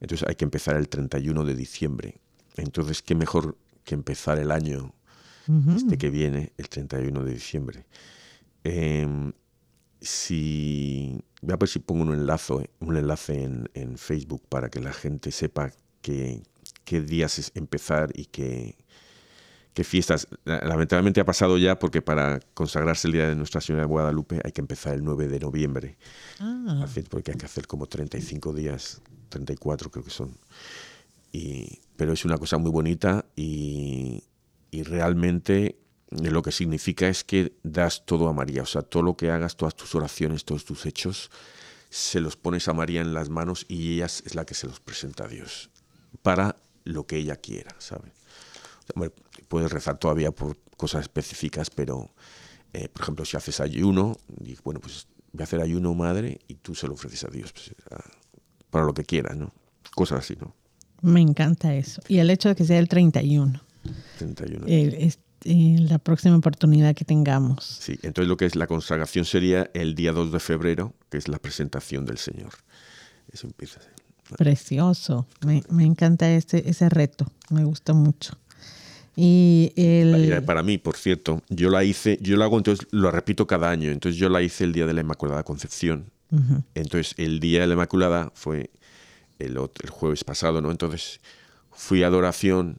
Entonces hay que empezar el 31 de diciembre. Entonces, ¿qué mejor que empezar el año este que viene, el 31 de diciembre. Em, si, voy a ver si pongo un enlace, un enlace en, Facebook para que la gente sepa qué, qué días es empezar y qué, qué fiestas. Lamentablemente ha pasado ya porque para consagrarse el Día de Nuestra Señora de Guadalupe hay que empezar el 9 de noviembre. Ah. Porque hay que hacer como 35 días, 34 creo que son. Y, pero es una cosa muy bonita y, y realmente lo que significa es que das todo a María, o sea, todo lo que hagas, todas tus oraciones, todos tus hechos, se los pones a María en las manos y ella es la que se los presenta a Dios para lo que ella quiera, ¿sabes? puedes rezar todavía por cosas específicas, pero, eh, por ejemplo, si haces ayuno, y, bueno, pues voy a hacer ayuno, madre, y tú se lo ofreces a Dios pues, para lo que quieras, ¿no? Cosas así, ¿no? Me encanta eso. Y el hecho de que sea el 31. 31. La próxima oportunidad que tengamos. Sí, entonces lo que es la consagración sería el día 2 de febrero, que es la presentación del Señor. Eso empieza. Precioso. Me, me encanta ese, ese reto. Me gusta mucho. Y el... Para mí, por cierto, yo la hice, yo lo hago, entonces lo repito cada año. Entonces yo la hice el día de la Inmaculada Concepción. Entonces el día de la Inmaculada fue el, el jueves pasado, ¿no? Entonces fui a adoración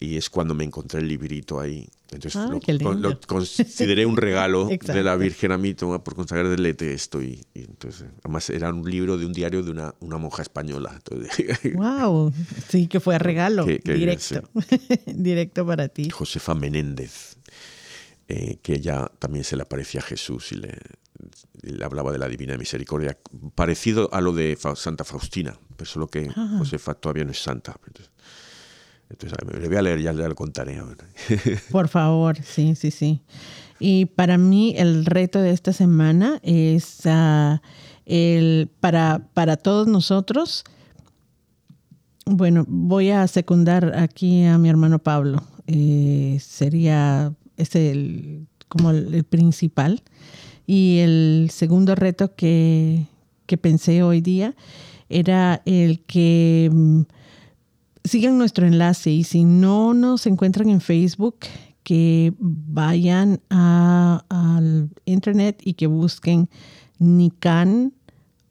y es cuando me encontré el librito ahí. Entonces ah, lo, consideré un regalo de la Virgen a mí, toma por consagrar del esto. Y, entonces, además era un libro de un diario de una, una monja española. ¡Wow! Sí, que fue regalo. directo. directo para ti. Josefa Menéndez, eh, que ella también se le aparecía a Jesús y le, le, hablaba de la Divina Misericordia. Parecido a lo de Santa Faustina, pero solo que Josefa todavía no es santa. Entonces, le voy a leer, ya, lo contaré. Por favor, sí, sí, sí. Y para mí el reto de esta semana es ah, el, para, para todos nosotros, bueno, voy a secundar aquí a mi hermano Pablo. Eh, sería, es el, como el, principal. Y el segundo reto que, que pensé hoy día era el que mm, sigan nuestro enlace y si no nos encuentran en Facebook, que vayan al internet y que busquen Nican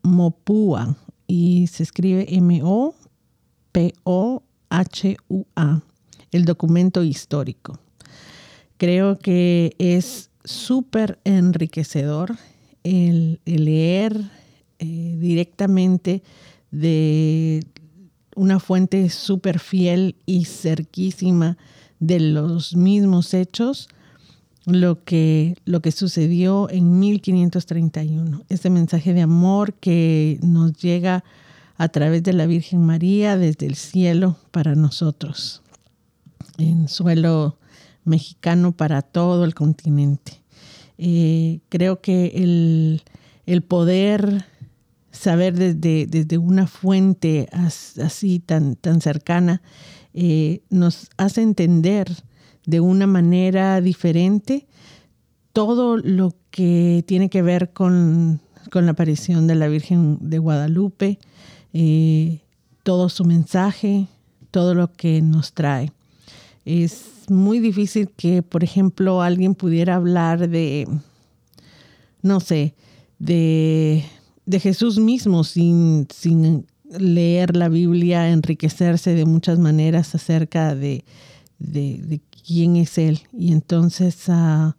Mopua y se escribe M-O-P-O-H-U-A, el documento histórico. Creo que es súper enriquecedor el, leer eh, directamente de una fuente súper fiel y cerquísima de los mismos hechos lo que, lo que sucedió en 1531. Este mensaje de amor que nos llega a través de la Virgen María desde el cielo para nosotros, en suelo mexicano para todo el continente. Eh, creo que el, el, poder saber desde, desde una fuente así tan, tan cercana eh, nos hace entender de una manera diferente todo lo que tiene que ver con, la aparición de la Virgen de Guadalupe, eh, todo su mensaje, todo lo que nos trae. Es muy difícil que, por ejemplo, alguien pudiera hablar de, no sé, de, Jesús mismo sin, sin leer la Biblia, enriquecerse de muchas maneras acerca de, de, quién es Él. Y entonces uh,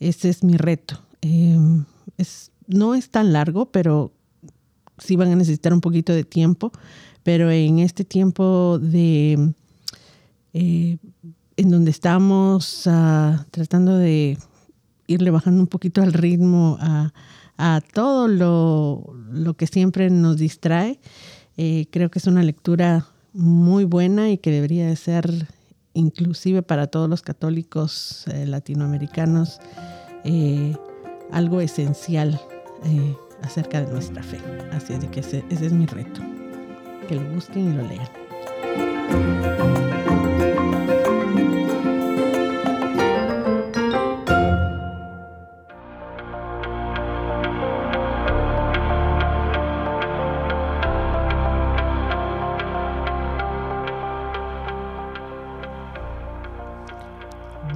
ese es mi reto. Em, es, no es tan largo, pero sí van a necesitar un poquito de tiempo. Pero en este tiempo de... Eh, en donde estamos uh, tratando de irle bajando un poquito al ritmo a, a todo lo, lo, que siempre nos distrae. Eh, creo que es una lectura muy buena y que debería de ser inclusive para todos los católicos eh, latinoamericanos, eh, algo esencial acerca de nuestra fe. Así es de que ese, ese es mi reto, que lo busquen y lo lean.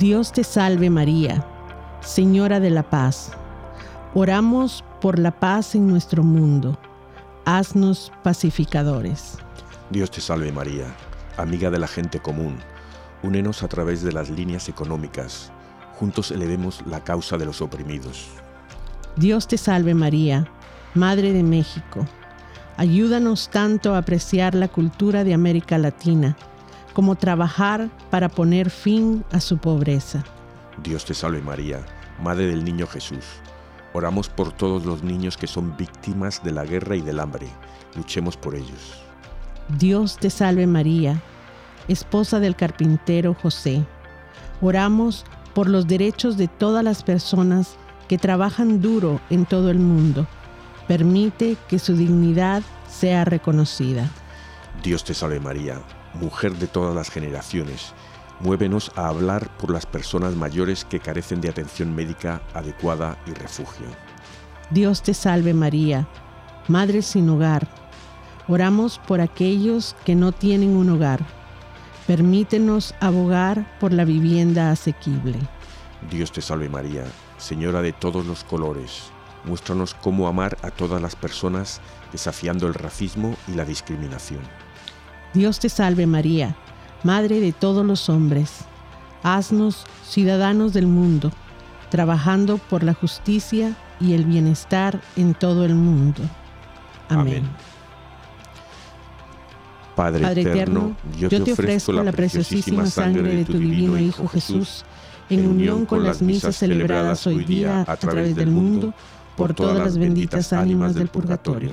Dios te salve María, Señora de la paz. Oramos por la paz en nuestro mundo. Haznos pacificadores. Dios te salve María, amiga de la gente común. Únenos a través de las líneas económicas. Juntos elevemos la causa de los oprimidos. Dios te salve María, Madre de México. Ayúdanos tanto a apreciar la cultura de América Latina como trabajar para poner fin a su pobreza. Dios te salve María, Madre del Niño Jesús. Oramos por todos los niños que son víctimas de la guerra y del hambre. Luchemos por ellos. Dios te salve María, esposa del carpintero José. Oramos por los derechos de todas las personas que trabajan duro en todo el mundo. Permite que su dignidad sea reconocida. Dios te salve María, mujer de todas las generaciones, muévenos a hablar por las personas mayores que carecen de atención médica adecuada y refugio. Dios te salve María, Madre sin hogar. Oramos por aquellos que no tienen un hogar. Permítenos abogar por la vivienda asequible. Dios te salve María, Señora de todos los colores. Muéstranos cómo amar a todas las personas desafiando el racismo y la discriminación. Dios te salve María, Madre de todos los hombres. Haznos ciudadanos del mundo, trabajando por la justicia y el bienestar en todo el mundo. Amén. Padre, eterno, yo, te ofrezco la preciosísima sangre de tu divino Hijo Jesús, en unión con las misas celebradas hoy día a través del mundo, por todas las benditas ánimas del purgatorio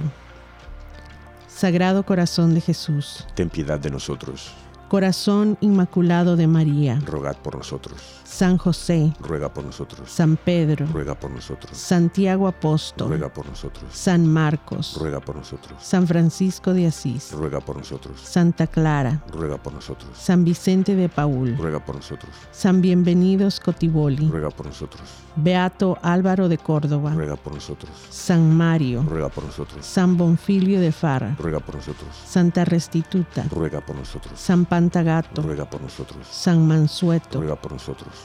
Sagrado Corazón de Jesús, ten piedad de nosotros. Corazón Inmaculado de María, rogad por nosotros. San José, ruega por nosotros. San Pedro, ruega por nosotros. Santiago Apóstol, ruega por nosotros. San Marcos, ruega por nosotros. San Francisco de Asís, ruega por nosotros. Santa Clara, ruega por nosotros. San Vicente de Paul, ruega por nosotros. San Bienvenido Scotiboli, ruega por nosotros. Beato Álvaro de Córdoba, ruega por nosotros. San Mario, ruega por nosotros. San Bonfilio de Fara, ruega por nosotros. Santa Restituta, ruega por nosotros. San Pantagato, ruega por nosotros. San Mansueto, ruega por nosotros.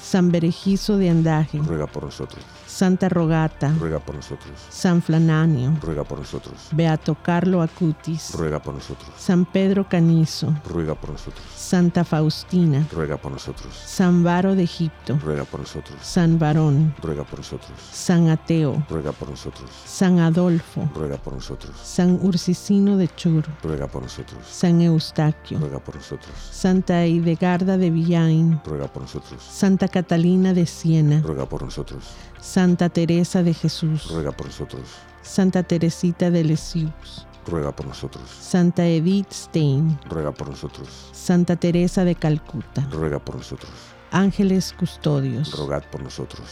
San Berejizo de Andaje, ruega por nosotros. Santa Rogata, ruega por nosotros. San Flananio, ruega por nosotros. Beato Carlo Acutis, ruega por nosotros. San Pedro Canizo, ruega por nosotros. Santa Faustina, ruega por nosotros. San Varo de Egipto, ruega por nosotros. San Varón, ruega por nosotros. San Ateo, ruega por nosotros. San Adolfo, ruega por nosotros. San Ursicino de Chur, ruega por nosotros. San Eustaquio, ruega por nosotros. Santa Idegarda de Villain, Ruega por nosotros. Santa Catalina de Siena, Ruega por nosotros. Santa Teresa de Jesús, Ruega por nosotros. Santa Teresita de Lisieux, Ruega por nosotros. Santa Edith Stein, Ruega por nosotros. Santa Teresa de Calcuta, Ruega por nosotros. ángeles custodios. Rogad por nosotros.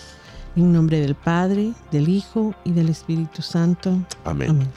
En nombre del Padre, del Hijo y del Espíritu Santo. Amén. Amén.